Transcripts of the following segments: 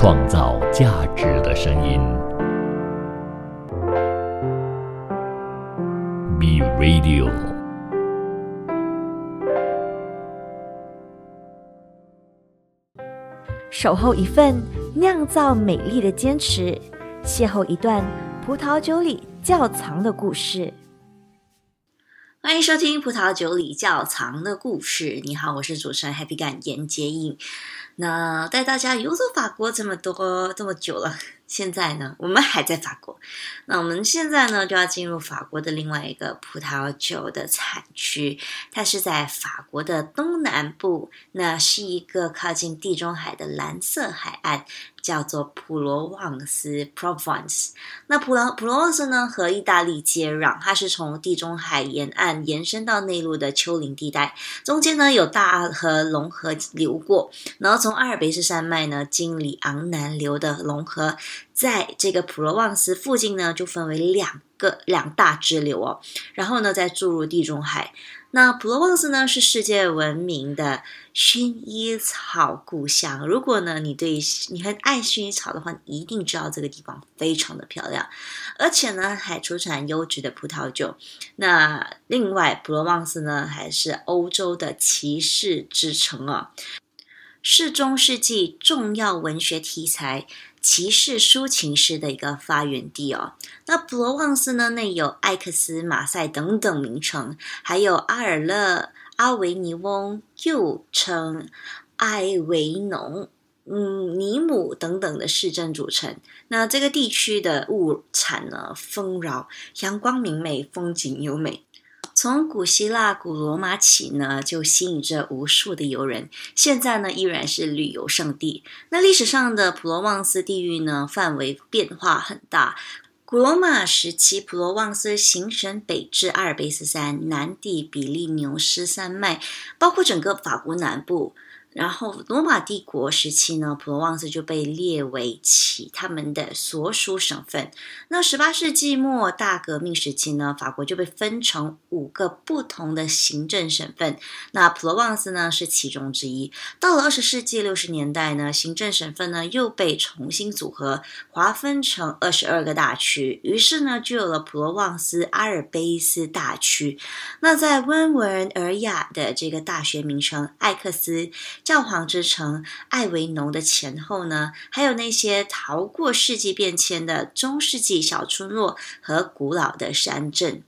创造价值的声音。B Radio。守候一份酿造美丽的坚持，邂逅一段葡萄酒里窖藏的故事。欢迎收听《葡萄酒里窖藏的故事》。你好，我是主持人 Happy 感严洁印。那带大家游走法国这么多这么久了，现在呢，我们还在法国。那我们现在呢，就要进入法国的另外一个葡萄酒的产区，它是在法国的东南部，那是一个靠近地中海的蓝色海岸。叫做普罗旺斯 （Provence）。那普罗普罗旺斯呢，和意大利接壤，它是从地中海沿岸延伸到内陆的丘陵地带，中间呢有大河龙河流过，然后从阿尔卑斯山脉呢经里昂南流的龙河，在这个普罗旺斯附近呢就分为两个两大支流哦，然后呢再注入地中海。那普罗旺斯呢是世界闻名的薰衣草故乡。如果呢你对你很爱薰衣草的话，你一定知道这个地方非常的漂亮，而且呢还出产优质的葡萄酒。那另外普罗旺斯呢还是欧洲的骑士之城啊，是中世纪重要文学题材。骑士抒情诗的一个发源地哦。那普罗旺斯呢，内有艾克斯、马赛等等名城，还有阿尔勒、阿维尼翁，又称埃维农、嗯尼姆等等的市镇组成。那这个地区的物产呢丰饶，阳光明媚，风景优美。从古希腊、古罗马起呢，就吸引着无数的游人。现在呢，依然是旅游胜地。那历史上的普罗旺斯地域呢，范围变化很大。古罗马时期，普罗旺斯形成北至阿尔卑斯山，南抵比利牛斯山脉，包括整个法国南部。然后罗马帝国时期呢，普罗旺斯就被列为其他们的所属省份。那十八世纪末大革命时期呢，法国就被分成五个不同的行政省份。那普罗旺斯呢是其中之一。到了二十世纪六十年代呢，行政省份呢又被重新组合，划分成二十二个大区。于是呢，就有了普罗旺斯阿尔卑斯大区。那在温文尔雅的这个大学名称艾克斯。教皇之城艾维农的前后呢，还有那些逃过世纪变迁的中世纪小村落和古老的山镇。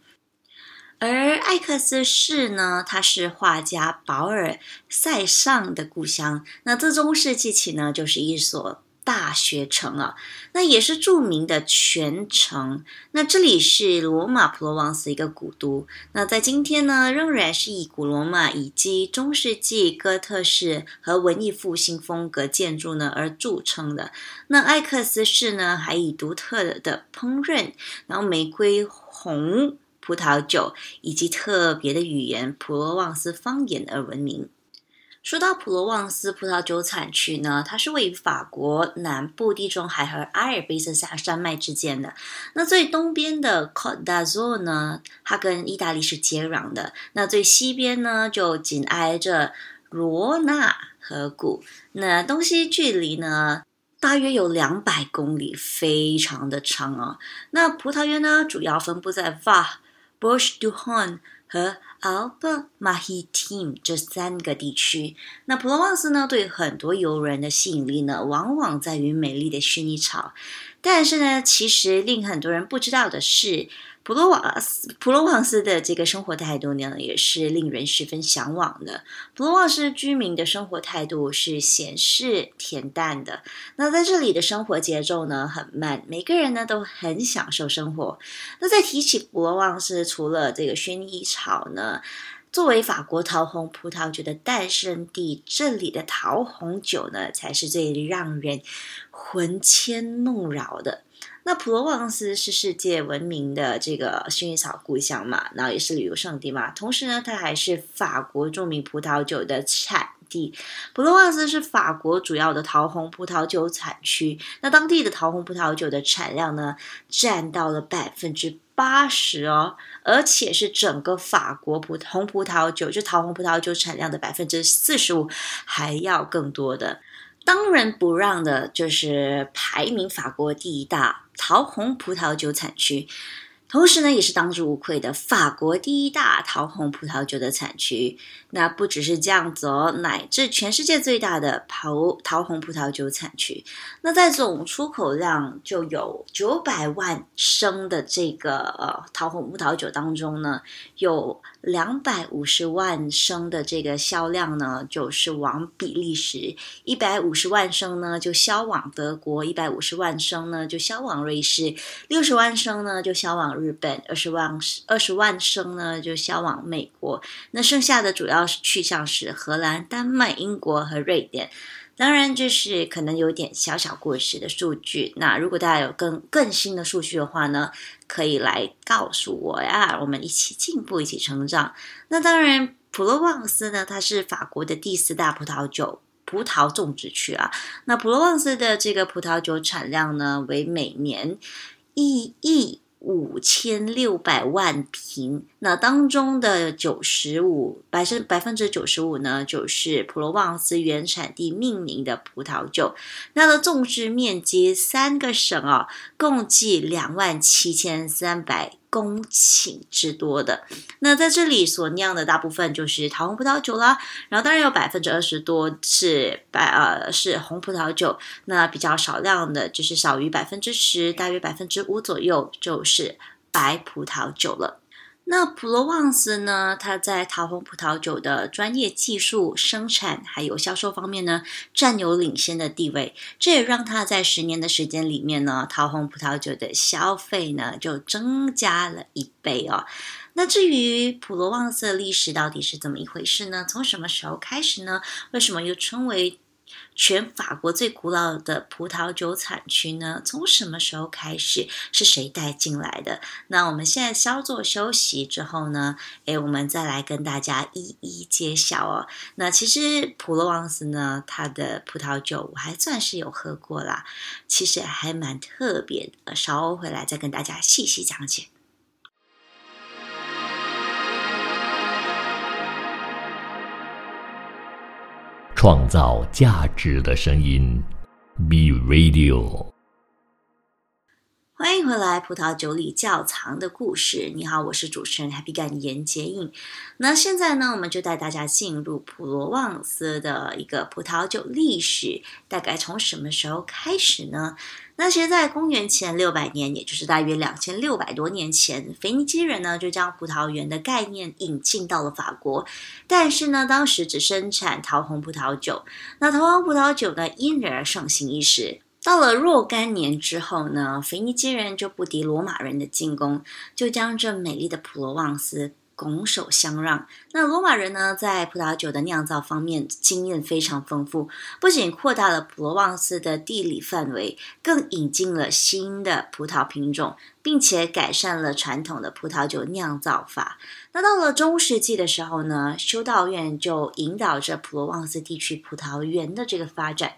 而艾克斯市呢，它是画家保尔塞尚的故乡。那自中世纪起呢，就是一所。大学城啊，那也是著名的泉城。那这里是罗马普罗旺斯一个古都。那在今天呢，仍然是以古罗马以及中世纪哥特式和文艺复兴风格建筑呢而著称的。那艾克斯市呢，还以独特的烹饪，然后玫瑰红葡萄酒以及特别的语言普罗旺斯方言而闻名。说到普罗旺斯葡萄酒产区呢，它是位于法国南部地中海和阿尔卑斯山山脉之间的。那最东边的 Cote d'Azur 呢，它跟意大利是接壤的。那最西边呢，就紧挨着罗纳河谷。那东西距离呢，大约有两百公里，非常的长啊。那葡萄园呢，主要分布在 Va、Bouche du Rhône 和 Alba m a h i t i m 这三个地区，那普罗旺斯呢，对很多游人的吸引力呢，往往在于美丽的薰衣草。但是呢，其实令很多人不知道的是。普罗旺斯，普罗旺斯的这个生活态度呢，也是令人十分向往的。普罗旺斯居民的生活态度是闲适恬淡的。那在这里的生活节奏呢很慢，每个人呢都很享受生活。那在提起普罗旺斯，除了这个薰衣草呢，作为法国桃红葡萄酒的诞生地，这里的桃红酒呢才是最让人魂牵梦绕的。那普罗旺斯是世界闻名的这个薰衣草故乡嘛，然后也是旅游胜地嘛。同时呢，它还是法国著名葡萄酒的产地。普罗旺斯是法国主要的桃红葡萄酒产区。那当地的桃红葡萄酒的产量呢，占到了百分之八十哦，而且是整个法国葡红葡萄酒就桃红葡萄酒产量的百分之四十五还要更多的。当仁不让的就是排名法国第一大桃红葡萄酒产区。同时呢，也是当之无愧的法国第一大桃红葡萄酒的产区。那不只是这样子哦，乃至全世界最大的桃桃红葡萄酒产区。那在总出口量就有九百万升的这个呃桃红葡萄酒当中呢，有两百五十万升的这个销量呢，就是往比利时；一百五十万升呢就销往德国；一百五十万升呢就销往瑞士；六十万升呢就销往。日本二十万二十万升呢，就销往美国。那剩下的主要去向是荷兰、丹麦、英国和瑞典。当然，这是可能有点小小过时的数据。那如果大家有更更新的数据的话呢，可以来告诉我呀，我们一起进步，一起成长。那当然，普罗旺斯呢，它是法国的第四大葡萄酒葡萄种植区啊。那普罗旺斯的这个葡萄酒产量呢，为每年一亿。五千六百万瓶，那当中的九十五百分百分之九十五呢，就是普罗旺斯原产地命名的葡萄酒。它的种植面积三个省啊，共计两万七千三百。公顷之多的，那在这里所酿的大部分就是桃红葡萄酒啦，然后当然有百分之二十多是白呃是红葡萄酒，那比较少量的就是少于百分之十，大约百分之五左右就是白葡萄酒了。那普罗旺斯呢？它在桃红葡萄酒的专业技术、生产还有销售方面呢，占有领先的地位。这也让它在十年的时间里面呢，桃红葡萄酒的消费呢就增加了一倍哦。那至于普罗旺斯的历史到底是怎么一回事呢？从什么时候开始呢？为什么又称为？全法国最古老的葡萄酒产区呢？从什么时候开始？是谁带进来的？那我们现在稍作休息之后呢？诶，我们再来跟大家一一揭晓哦。那其实普罗旺斯呢，它的葡萄酒我还算是有喝过啦，其实还蛮特别的。稍后回来再跟大家细细讲解。创造价值的声音，B Radio。欢迎回来，葡萄酒里窖藏的故事。你好，我是主持人 Happy 感言接应。那现在呢，我们就带大家进入普罗旺斯的一个葡萄酒历史，大概从什么时候开始呢？那其实，在公元前六百年，也就是大约两千六百多年前，腓尼基人呢就将葡萄园的概念引进到了法国。但是呢，当时只生产桃红葡萄酒。那桃红葡萄酒呢，因而盛行一时。到了若干年之后呢，腓尼基人就不敌罗马人的进攻，就将这美丽的普罗旺斯。拱手相让。那罗马人呢，在葡萄酒的酿造方面经验非常丰富，不仅扩大了普罗旺斯的地理范围，更引进了新的葡萄品种，并且改善了传统的葡萄酒酿造法。那到了中世纪的时候呢，修道院就引导着普罗旺斯地区葡萄园的这个发展。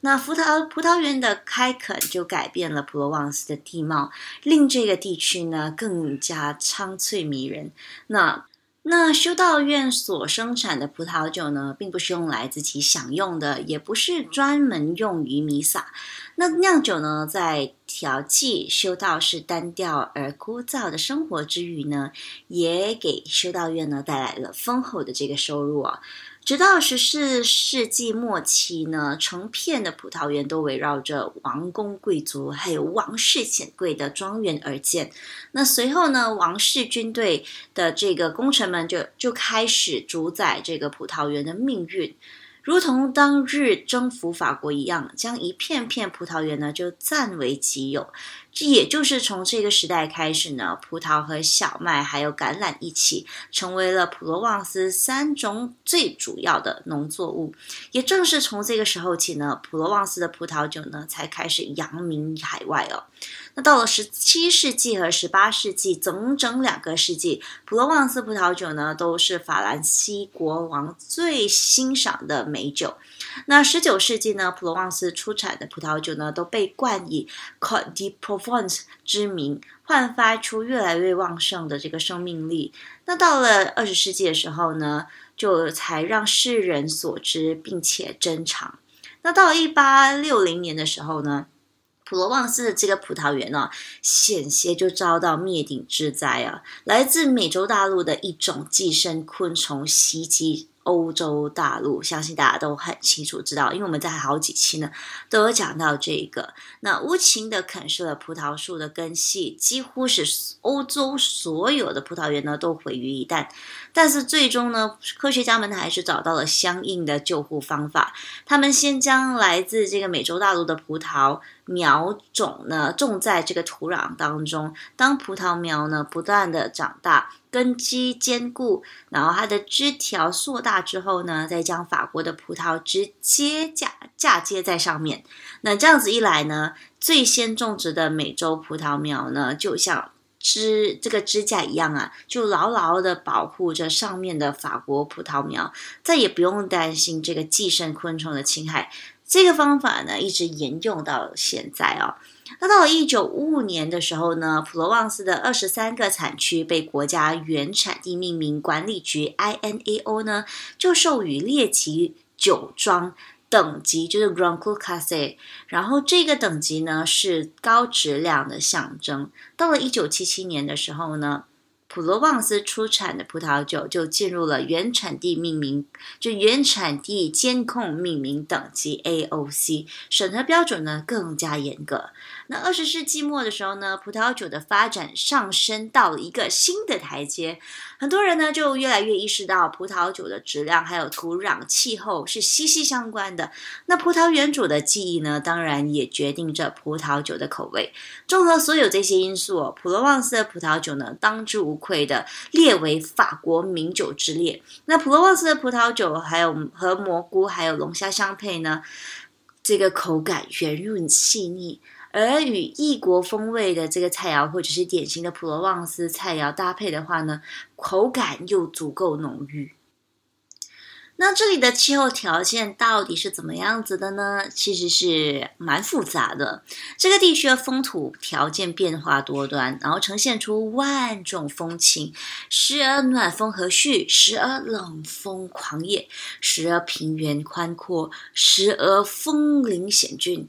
那葡萄葡萄园的开垦就改变了普罗旺斯的地貌，令这个地区呢更加苍翠迷人。那那修道院所生产的葡萄酒呢，并不是用来自己享用的，也不是专门用于弥撒。那酿酒呢，在调剂修道士单调而枯燥的生活之余呢，也给修道院呢带来了丰厚的这个收入啊。直到十四世纪末期呢，成片的葡萄园都围绕着王公贵族还有王室显贵的庄园而建。那随后呢，王室军队的这个功臣们就就开始主宰这个葡萄园的命运。如同当日征服法国一样，将一片片葡萄园呢就占为己有。这也就是从这个时代开始呢，葡萄和小麦还有橄榄一起成为了普罗旺斯三种最主要的农作物。也正是从这个时候起呢，普罗旺斯的葡萄酒呢才开始扬名海外哦。那到了十七世纪和十八世纪，整整两个世纪，普罗旺斯葡萄酒呢都是法兰西国王最欣赏的美酒。那十九世纪呢，普罗旺斯出产的葡萄酒呢都被冠以 c o t de Provence 之名，焕发出越来越旺盛的这个生命力。那到了二十世纪的时候呢，就才让世人所知并且珍藏。那到一八六零年的时候呢，普罗旺斯的这个葡萄园呢，险些就遭到灭顶之灾啊！来自美洲大陆的一种寄生昆虫袭击。欧洲大陆，相信大家都很清楚知道，因为我们在好几期呢都有讲到这个。那无情的啃食了葡萄树的根系，几乎是欧洲所有的葡萄园呢都毁于一旦。但是最终呢，科学家们还是找到了相应的救护方法。他们先将来自这个美洲大陆的葡萄苗种呢种在这个土壤当中，当葡萄苗呢不断的长大。根基坚固，然后它的枝条硕大之后呢，再将法国的葡萄枝接嫁嫁接在上面。那这样子一来呢，最先种植的美洲葡萄苗呢，就像枝这个支架一样啊，就牢牢的保护着上面的法国葡萄苗，再也不用担心这个寄生昆虫的侵害。这个方法呢，一直沿用到现在哦。那到了一九五五年的时候呢，普罗旺斯的二十三个产区被国家原产地命名管理局 （INAO） 呢，就授予列级酒庄等级，就是 Grand Cru c a s e 然后这个等级呢是高质量的象征。到了一九七七年的时候呢。普罗旺斯出产的葡萄酒就进入了原产地命名，就原产地监控命名等级 AOC，审核标准呢更加严格。那二十世纪末的时候呢，葡萄酒的发展上升到了一个新的台阶，很多人呢就越来越意识到葡萄酒的质量还有土壤气候是息息相关的。那葡萄园主的记忆呢，当然也决定着葡萄酒的口味。综合所有这些因素，普罗旺斯的葡萄酒呢，当之无愧的列为法国名酒之列。那普罗旺斯的葡萄酒，还有和蘑菇还有龙虾相配呢，这个口感圆润细腻，而与异国风味的这个菜肴或者是典型的普罗旺斯菜肴搭配的话呢，口感又足够浓郁。那这里的气候条件到底是怎么样子的呢？其实是蛮复杂的。这个地区的风土条件变化多端，然后呈现出万种风情，时而暖风和煦，时而冷风狂野，时而平原宽阔，时而峰林险峻。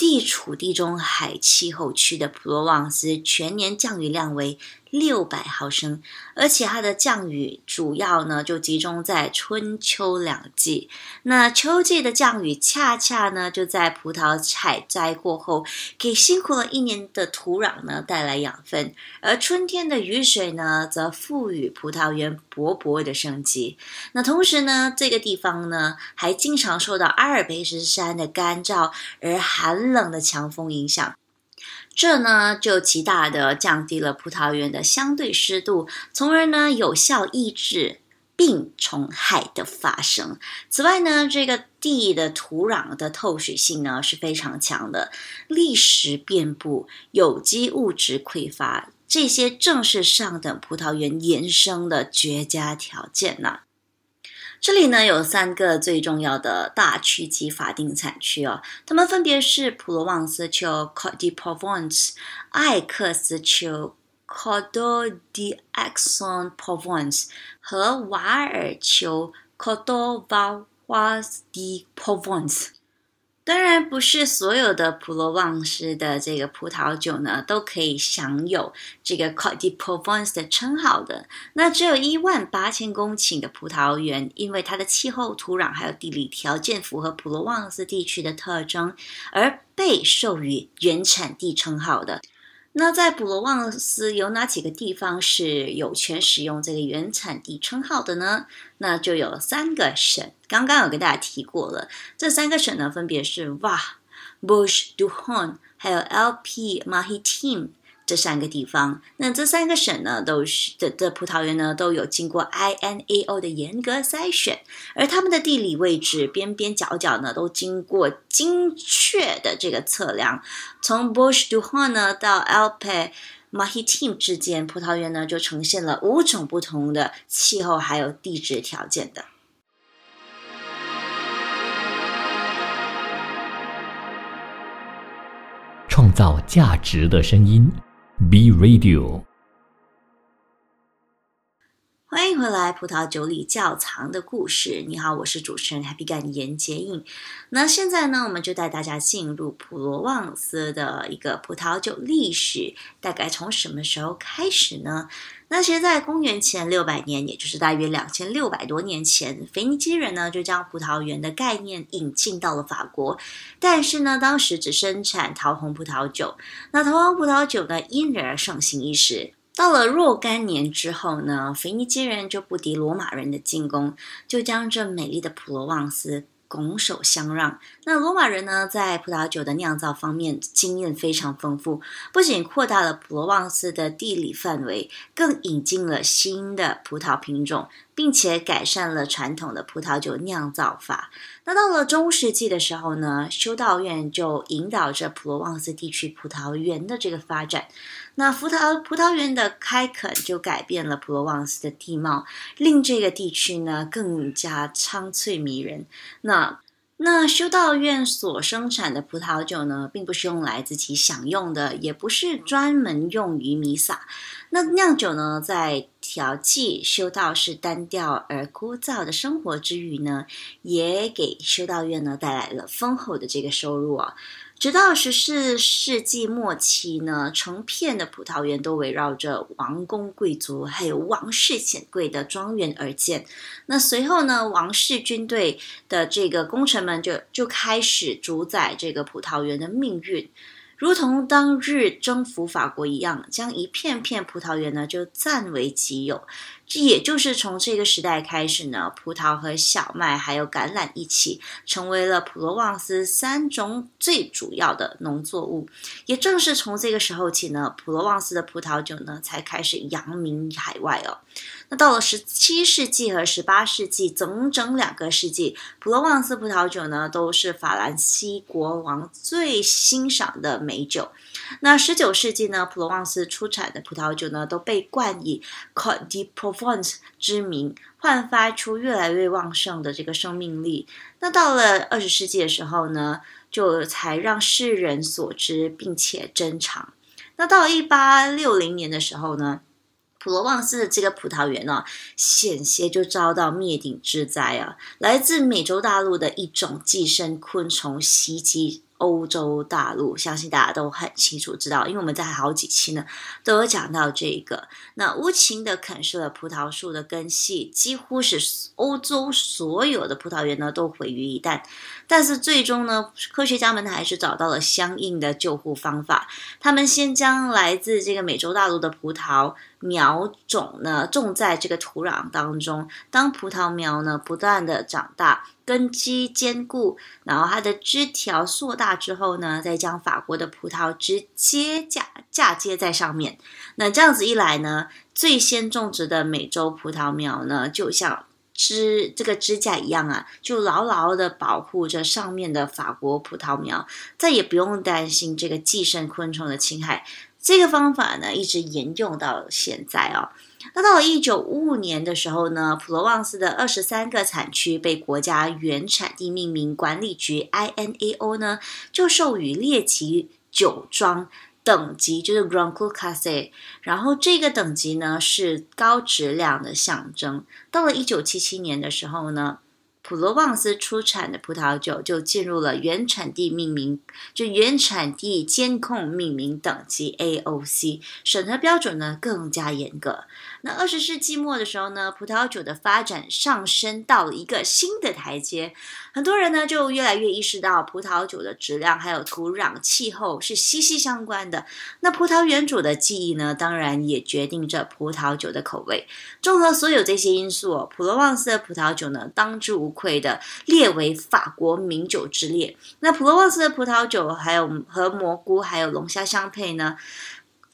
地处地中海气候区的普罗旺斯，全年降雨量为。六百毫升，而且它的降雨主要呢就集中在春秋两季。那秋季的降雨恰恰呢就在葡萄采摘过后，给辛苦了一年的土壤呢带来养分，而春天的雨水呢则赋予葡萄园勃勃的生机。那同时呢，这个地方呢还经常受到阿尔卑斯山的干燥而寒冷的强风影响。这呢就极大的降低了葡萄园的相对湿度，从而呢有效抑制病虫害的发生。此外呢，这个地的土壤的透水性呢是非常强的，砾石遍布，有机物质匮乏，这些正是上等葡萄园延伸的绝佳条件呢。这里呢有三个最重要的大区级法定产区哦，它们分别是普罗旺斯丘 （Cote d'Provence）、艾克斯丘 （Cote d'Axon Provence） 和瓦尔丘 （Cote d'Valois-de-Provence）。当然，不是所有的普罗旺斯的这个葡萄酒呢，都可以享有这个 c o t de Provence 的称号的。那只有一万八千公顷的葡萄园，因为它的气候、土壤还有地理条件符合普罗旺斯地区的特征，而被授予原产地称号的。那在普罗旺斯有哪几个地方是有权使用这个原产地称号的呢？那就有三个省，刚刚有跟大家提过了。这三个省呢，分别是哇、Bush、d u h o n 还有 LP、Mahitim。这三个地方，那这三个省呢，都是的的葡萄园呢，都有经过 INAO 的严格筛选，而他们的地理位置边边角角呢，都经过精确的这个测量。从 Bush du h o n 呢到 Alpe Mahitim 之间，葡萄园呢就呈现了五种不同的气候还有地质条件的，创造价值的声音。B Radio，回来，葡萄酒里窖藏的故事。你好，我是主持人 Happy 干严洁印。那现在呢，我们就带大家进入普罗旺斯的一个葡萄酒历史，大概从什么时候开始呢？那其实，在公元前六百年，也就是大约两千六百多年前，腓尼基人呢就将葡萄园的概念引进到了法国。但是呢，当时只生产桃红葡萄酒。那桃红葡萄酒呢，因人而盛行一时。到了若干年之后呢，腓尼基人就不敌罗马人的进攻，就将这美丽的普罗旺斯拱手相让。那罗马人呢，在葡萄酒的酿造方面经验非常丰富，不仅扩大了普罗旺斯的地理范围，更引进了新的葡萄品种，并且改善了传统的葡萄酒酿造法。那到了中世纪的时候呢，修道院就引导着普罗旺斯地区葡萄园的这个发展。那葡萄葡萄园的开垦就改变了普罗旺斯的地貌，令这个地区呢更加苍翠迷人。那那修道院所生产的葡萄酒呢，并不是用来自己享用的，也不是专门用于弥撒。那酿酒呢，在调剂修道士单调而枯燥的生活之余呢，也给修道院呢带来了丰厚的这个收入啊。直到十四世纪末期呢，成片的葡萄园都围绕着王公贵族还有王室显贵的庄园而建。那随后呢，王室军队的这个功臣们就就开始主宰这个葡萄园的命运。如同当日征服法国一样，将一片片葡萄园呢就占为己有。这也就是从这个时代开始呢，葡萄和小麦还有橄榄一起成为了普罗旺斯三种最主要的农作物。也正是从这个时候起呢，普罗旺斯的葡萄酒呢才开始扬名海外哦。那到了十七世纪和十八世纪，整整两个世纪，普罗旺斯葡萄酒呢都是法兰西国王最欣赏的美酒。那十九世纪呢，普罗旺斯出产的葡萄酒呢都被冠以 “Cote de Font 之名，焕发出越来越旺盛的这个生命力。那到了二十世纪的时候呢，就才让世人所知并且珍藏。那到了一八六零年的时候呢？普罗旺斯的这个葡萄园呢，险些就遭到灭顶之灾啊！来自美洲大陆的一种寄生昆虫袭击。欧洲大陆，相信大家都很清楚知道，因为我们在好几期呢都有讲到这个。那无情的啃噬了葡萄树的根系，几乎是欧洲所有的葡萄园呢都毁于一旦。但是最终呢，科学家们还是找到了相应的救护方法。他们先将来自这个美洲大陆的葡萄苗种呢种在这个土壤当中，当葡萄苗呢不断的长大。根基坚固，然后它的枝条硕大之后呢，再将法国的葡萄直接嫁嫁接在上面。那这样子一来呢，最先种植的美洲葡萄苗呢，就像枝这个支架一样啊，就牢牢的保护着上面的法国葡萄苗，再也不用担心这个寄生昆虫的侵害。这个方法呢，一直沿用到现在哦。那到了一九五五年的时候呢，普罗旺斯的二十三个产区被国家原产地命名管理局 （INAO） 呢，就授予列级酒庄等级，就是 Grand Cru Classe。然后这个等级呢，是高质量的象征。到了一九七七年的时候呢。普罗旺斯出产的葡萄酒就进入了原产地命名，就原产地监控命名等级 AOC，审核标准呢更加严格。那二十世纪末的时候呢，葡萄酒的发展上升到了一个新的台阶，很多人呢就越来越意识到葡萄酒的质量还有土壤气候是息息相关的。那葡萄园主的记忆呢，当然也决定着葡萄酒的口味。综合所有这些因素，普罗旺斯的葡萄酒呢，当之无愧的列为法国名酒之列。那普罗旺斯的葡萄酒还有和蘑菇还有龙虾相配呢，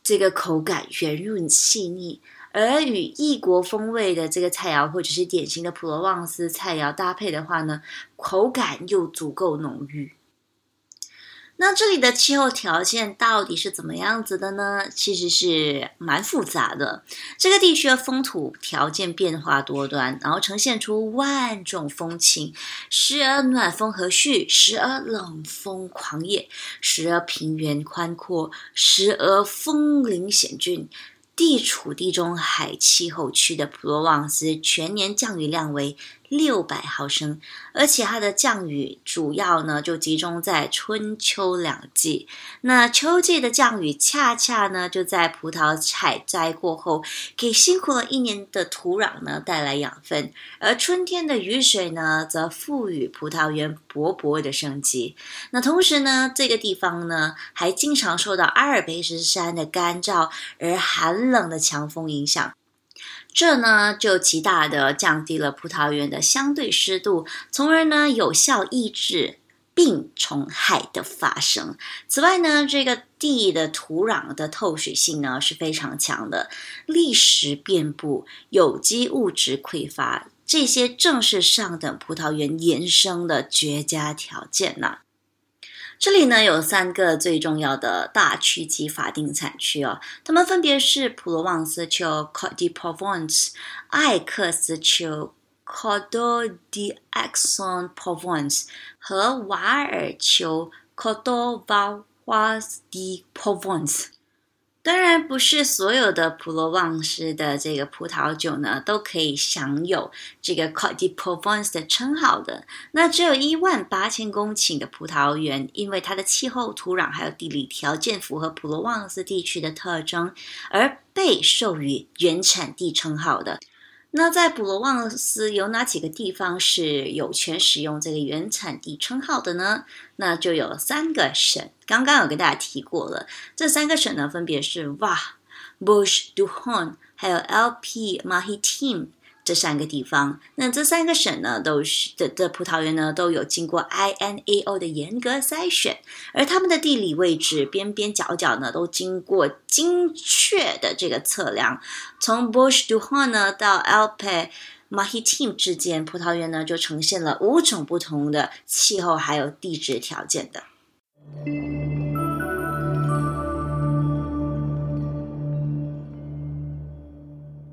这个口感圆润细腻。而与异国风味的这个菜肴，或者是典型的普罗旺斯菜肴搭配的话呢，口感又足够浓郁。那这里的气候条件到底是怎么样子的呢？其实是蛮复杂的。这个地区的风土条件变化多端，然后呈现出万种风情，时而暖风和煦，时而冷风狂野，时而平原宽阔，时而峰林险峻。地处地中海气候区的普罗旺斯，全年降雨量为。六百毫升，而且它的降雨主要呢就集中在春秋两季。那秋季的降雨恰恰呢就在葡萄采摘过后，给辛苦了一年的土壤呢带来养分，而春天的雨水呢则赋予葡萄园勃勃的生机。那同时呢，这个地方呢还经常受到阿尔卑斯山的干燥而寒冷的强风影响。这呢就极大的降低了葡萄园的相对湿度，从而呢有效抑制病虫害的发生。此外呢，这个地的土壤的透水性呢是非常强的，砾石遍布，有机物质匮乏，这些正是上等葡萄园延伸的绝佳条件呐。这里呢有三个最重要的大区级法定产区哦，它们分别是普罗旺斯丘 （Côte d'Provence）、艾克斯丘 （Cote d'Axon Provence） 和瓦尔丘 （Côte d'Valois d'Provence）。当然，不是所有的普罗旺斯的这个葡萄酒呢，都可以享有这个 c o t de Provence 的称号的。那只有一万八千公顷的葡萄园，因为它的气候、土壤还有地理条件符合普罗旺斯地区的特征，而被授予原产地称号的。那在普罗旺斯有哪几个地方是有权使用这个原产地称号的呢？那就有三个省，刚刚有跟大家提过了。这三个省呢，分别是哇、Bush、d u h o n 还有 LP、Mahitim。这三个地方，那这三个省呢，都是的的葡萄园呢，都有经过 INAO 的严格筛选，而他们的地理位置边边角角呢，都经过精确的这个测量。从 Bush du h o n 呢到 Alpe Mahitim 之间，葡萄园呢就呈现了五种不同的气候还有地质条件的。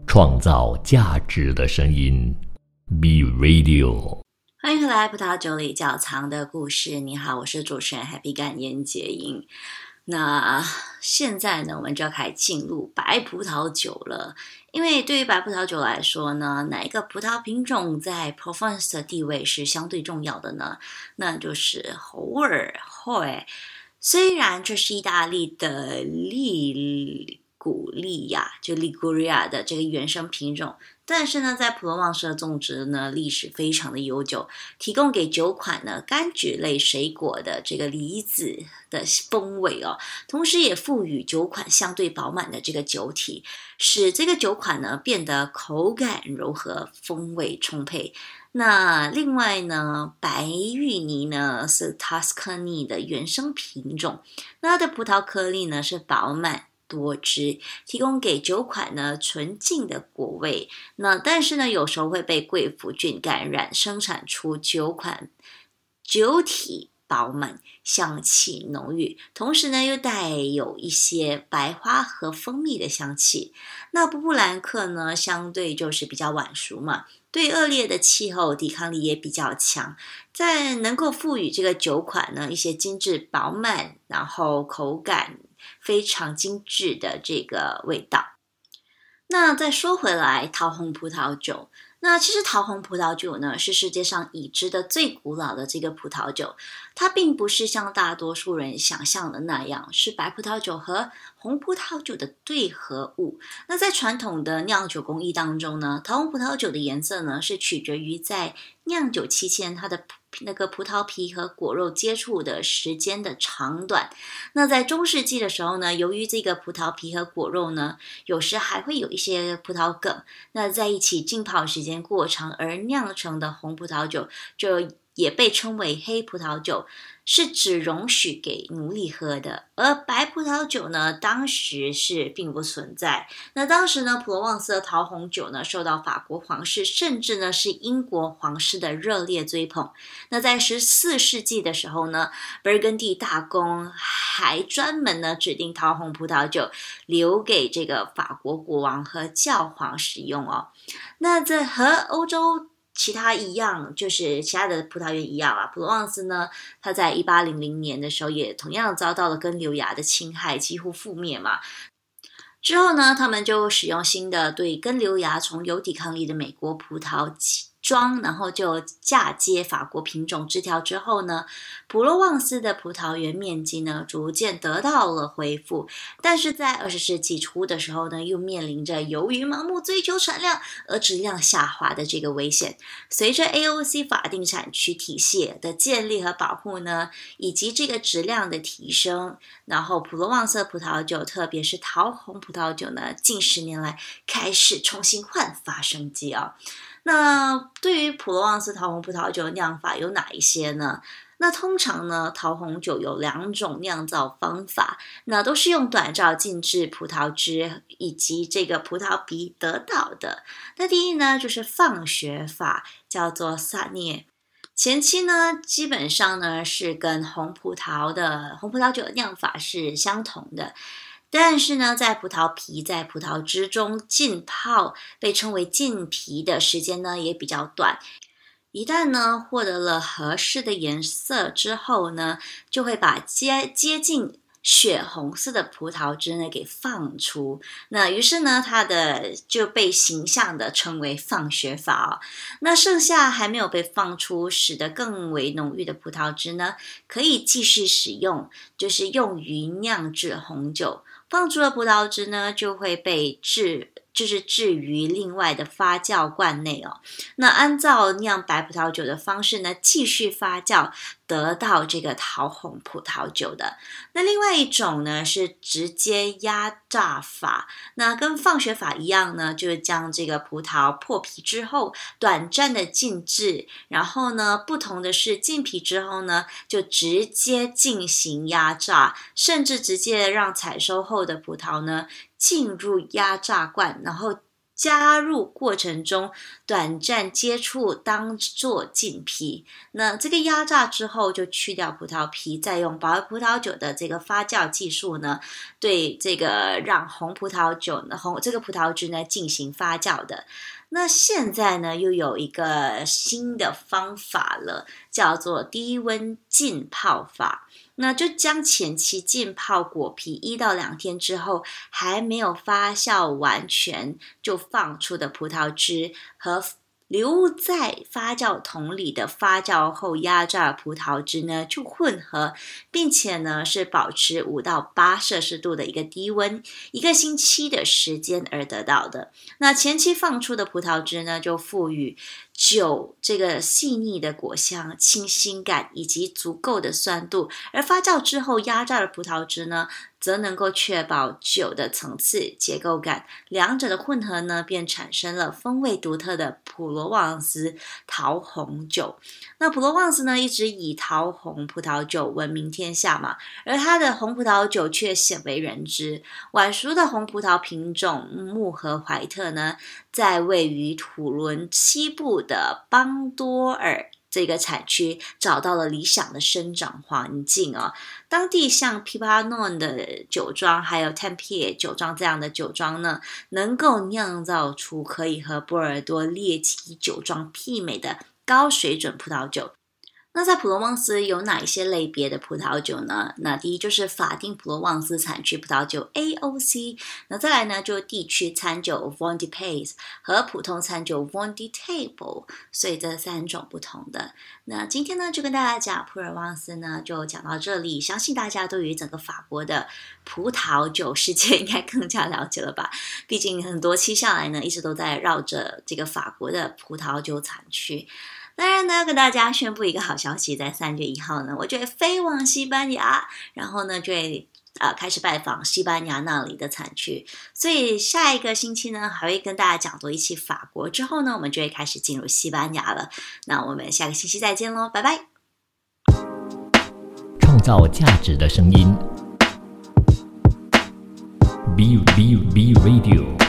创造价值的声音，B Radio。欢迎回来，葡萄酒里窖藏的故事。你好，我是主持人 Happy 感言结英。那现在呢，我们就要开始进入白葡萄酒了。因为对于白葡萄酒来说呢，哪一个葡萄品种在 Provence 的地位是相对重要的呢？那就是侯尔会。虽然这是意大利的利。古利亚就利古利亚的这个原生品种，但是呢，在普罗旺斯的种植呢，历史非常的悠久，提供给酒款呢柑橘类水果的这个梨子的风味哦，同时也赋予酒款相对饱满的这个酒体，使这个酒款呢变得口感柔和，风味充沛。那另外呢，白玉泥呢是 Tuscany 的原生品种，那它的葡萄颗粒呢是饱满。多汁，提供给酒款呢纯净的果味。那但是呢，有时候会被贵腐菌感染，生产出酒款酒体饱满，香气浓郁，同时呢又带有一些白花和蜂蜜的香气。那布布兰克呢，相对就是比较晚熟嘛，对恶劣的气候抵抗力也比较强，在能够赋予这个酒款呢一些精致饱满，然后口感。非常精致的这个味道。那再说回来，桃红葡萄酒。那其实桃红葡萄酒呢，是世界上已知的最古老的这个葡萄酒。它并不是像大多数人想象的那样，是白葡萄酒和红葡萄酒的对合物。那在传统的酿酒工艺当中呢，桃红葡萄酒的颜色呢，是取决于在酿酒期间它的。那个葡萄皮和果肉接触的时间的长短，那在中世纪的时候呢，由于这个葡萄皮和果肉呢，有时还会有一些葡萄梗，那在一起浸泡时间过长而酿成的红葡萄酒，就也被称为黑葡萄酒。是只容许给奴隶喝的，而白葡萄酒呢，当时是并不存在。那当时呢，普罗旺斯的桃红酒呢，受到法国皇室，甚至呢是英国皇室的热烈追捧。那在十四世纪的时候呢，勃艮第大公还专门呢指定桃红葡萄酒留给这个法国国王和教皇使用哦。那这和欧洲。其他一样，就是其他的葡萄园一样啊。普罗旺斯呢，它在一八零零年的时候也同样遭到了根瘤蚜的侵害，几乎覆灭嘛。之后呢，他们就使用新的对根瘤蚜从有抵抗力的美国葡萄。装，然后就嫁接法国品种枝条之后呢，普罗旺斯的葡萄园面积呢逐渐得到了恢复。但是在二十世纪初的时候呢，又面临着由于盲目追求产量而质量下滑的这个危险。随着 AOC 法定产区体系的建立和保护呢，以及这个质量的提升，然后普罗旺斯葡萄酒，特别是桃红葡萄酒呢，近十年来开始重新焕发生机啊。那对于普罗旺斯桃红葡萄酒的酿法有哪一些呢？那通常呢，桃红酒有两种酿造方法，那都是用短照浸制葡萄汁以及这个葡萄皮得到的。那第一呢，就是放血法，叫做萨涅。前期呢，基本上呢是跟红葡萄的红葡萄酒的酿法是相同的。但是呢，在葡萄皮在葡萄汁中浸泡，被称为浸皮的时间呢也比较短。一旦呢获得了合适的颜色之后呢，就会把接接近血红色的葡萄汁呢给放出。那于是呢，它的就被形象的称为放血法。那剩下还没有被放出，使得更为浓郁的葡萄汁呢，可以继续使用，就是用于酿制红酒。放出的葡萄汁呢，就会被治，就是置于另外的发酵罐内哦。那按照酿白葡萄酒的方式呢，继续发酵。得到这个桃红葡萄酒的那另外一种呢是直接压榨法，那跟放血法一样呢，就是将这个葡萄破皮之后短暂的静置，然后呢，不同的是浸皮之后呢，就直接进行压榨，甚至直接让采收后的葡萄呢进入压榨罐，然后。加入过程中短暂接触当做浸皮，那这个压榨之后就去掉葡萄皮，再用保葡萄酒的这个发酵技术呢，对这个让红葡萄酒呢红这个葡萄汁呢进行发酵的。那现在呢又有一个新的方法了，叫做低温浸泡法。那就将前期浸泡果皮一到两天之后，还没有发酵完全就放出的葡萄汁和留在发酵桶里的发酵后压榨葡萄汁呢，就混合，并且呢是保持五到八摄氏度的一个低温，一个星期的时间而得到的。那前期放出的葡萄汁呢，就赋予。酒这个细腻的果香、清新感以及足够的酸度，而发酵之后压榨的葡萄汁呢，则能够确保酒的层次、结构感，两者的混合呢，便产生了风味独特的普罗旺斯桃红酒。那普罗旺斯呢，一直以桃红葡萄酒闻名天下嘛，而它的红葡萄酒却鲜为人知。晚熟的红葡萄品种木和怀特呢，在位于土伦西部。的邦多尔这个产区找到了理想的生长环境啊，当地像皮帕诺的酒庄，还有 Tempe 酒庄这样的酒庄呢，能够酿造出可以和波尔多列级酒庄媲美的高水准葡萄酒。那在普罗旺斯有哪一些类别的葡萄酒呢？那第一就是法定普罗旺斯产区葡萄酒 AOC，那再来呢就地区餐酒 v o n d e p a c e 和普通餐酒 v o n d e Table，所以这三种不同的。那今天呢就跟大家讲普罗旺斯呢就讲到这里，相信大家对于整个法国的葡萄酒世界应该更加了解了吧？毕竟很多期下来呢一直都在绕着这个法国的葡萄酒产区。当然呢，跟大家宣布一个好消息，在三月一号呢，我就会飞往西班牙，然后呢，就会啊开始拜访西班牙那里的产区。所以下一个星期呢，还会跟大家讲多一期法国，之后呢，我们就会开始进入西班牙了。那我们下个星期再见喽，拜拜！创造价值的声音，B B B Radio。